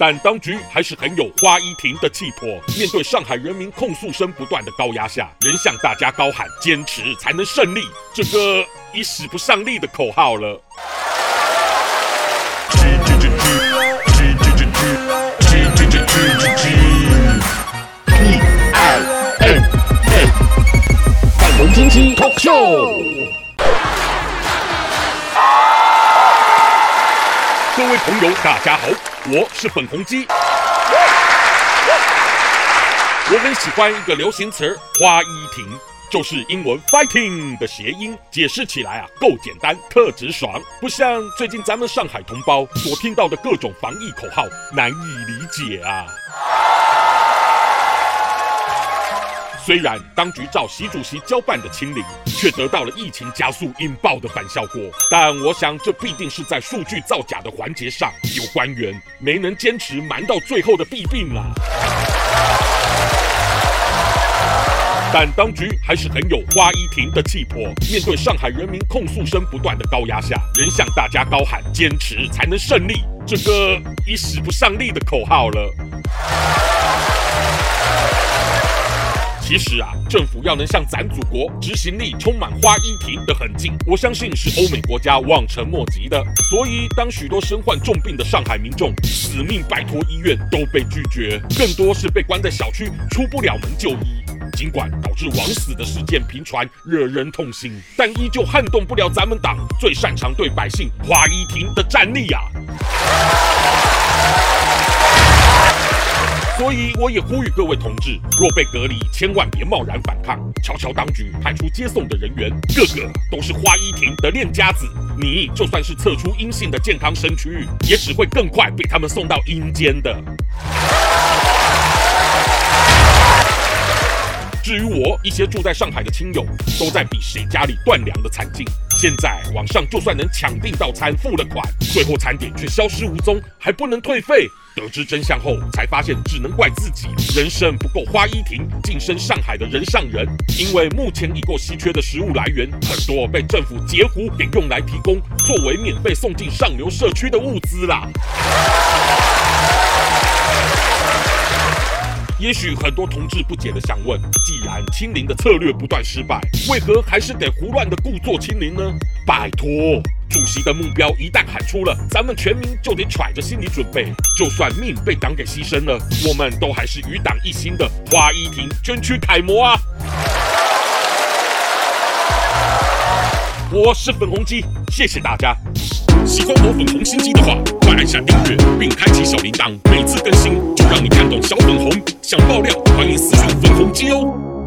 但当局还是很有花一亭的气魄，面对上海人民控诉声不断的高压下，仍向大家高喊“坚持才能胜利”这个已使不上力的口号了。各位朋友，大家好，我是粉红鸡。我很喜欢一个流行词“花一婷”，就是英文 “fighting” 的谐音，解释起来啊够简单，特直爽，不像最近咱们上海同胞所听到的各种防疫口号，难以理解啊。虽然当局照习主席交办的清零，却得到了疫情加速引爆的反效果。但我想，这必定是在数据造假的环节上，有官员没能坚持瞒到最后的弊病啦。但当局还是很有花一亭的气魄，面对上海人民控诉声不断的高压下，仍向大家高喊“坚持才能胜利”这个已使不上力的口号了。其实啊，政府要能像咱祖国执行力充满花一亭的狠劲，我相信是欧美国家望尘莫及的。所以，当许多身患重病的上海民众死命拜托医院都被拒绝，更多是被关在小区出不了门就医。尽管导致枉死的事件频传，惹人痛心，但依旧撼动不了咱们党最擅长对百姓花一亭的战力啊！所以，我也呼吁各位同志，若被隔离，千万别贸然反抗。瞧瞧当局派出接送的人员，个个都是花一亭的练家子。你就算是测出阴性的健康身躯，也只会更快被他们送到阴间的。至于我，一些住在上海的亲友都在比谁家里断粮的惨境。现在网上就算能抢订到餐，付了款，最后餐点却消失无踪，还不能退费。得知真相后，才发现只能怪自己人生不够花一亭，晋升上海的人上人。因为目前已够稀缺的食物来源，很多被政府截胡给用来提供作为免费送进上流社区的物资啦。也许很多同志不解的想问：既然清零的策略不断失败，为何还是得胡乱的故作清零呢？拜托，主席的目标一旦喊出了，咱们全民就得揣着心理准备，就算命被党给牺牲了，我们都还是与党一心的花一亭捐躯楷模啊！我是粉红鸡，谢谢大家。喜欢我粉红心机的话，快按下订阅并开启小铃铛，每次更新就让你看懂小粉红。想爆料，欢迎私信粉红鸡哦。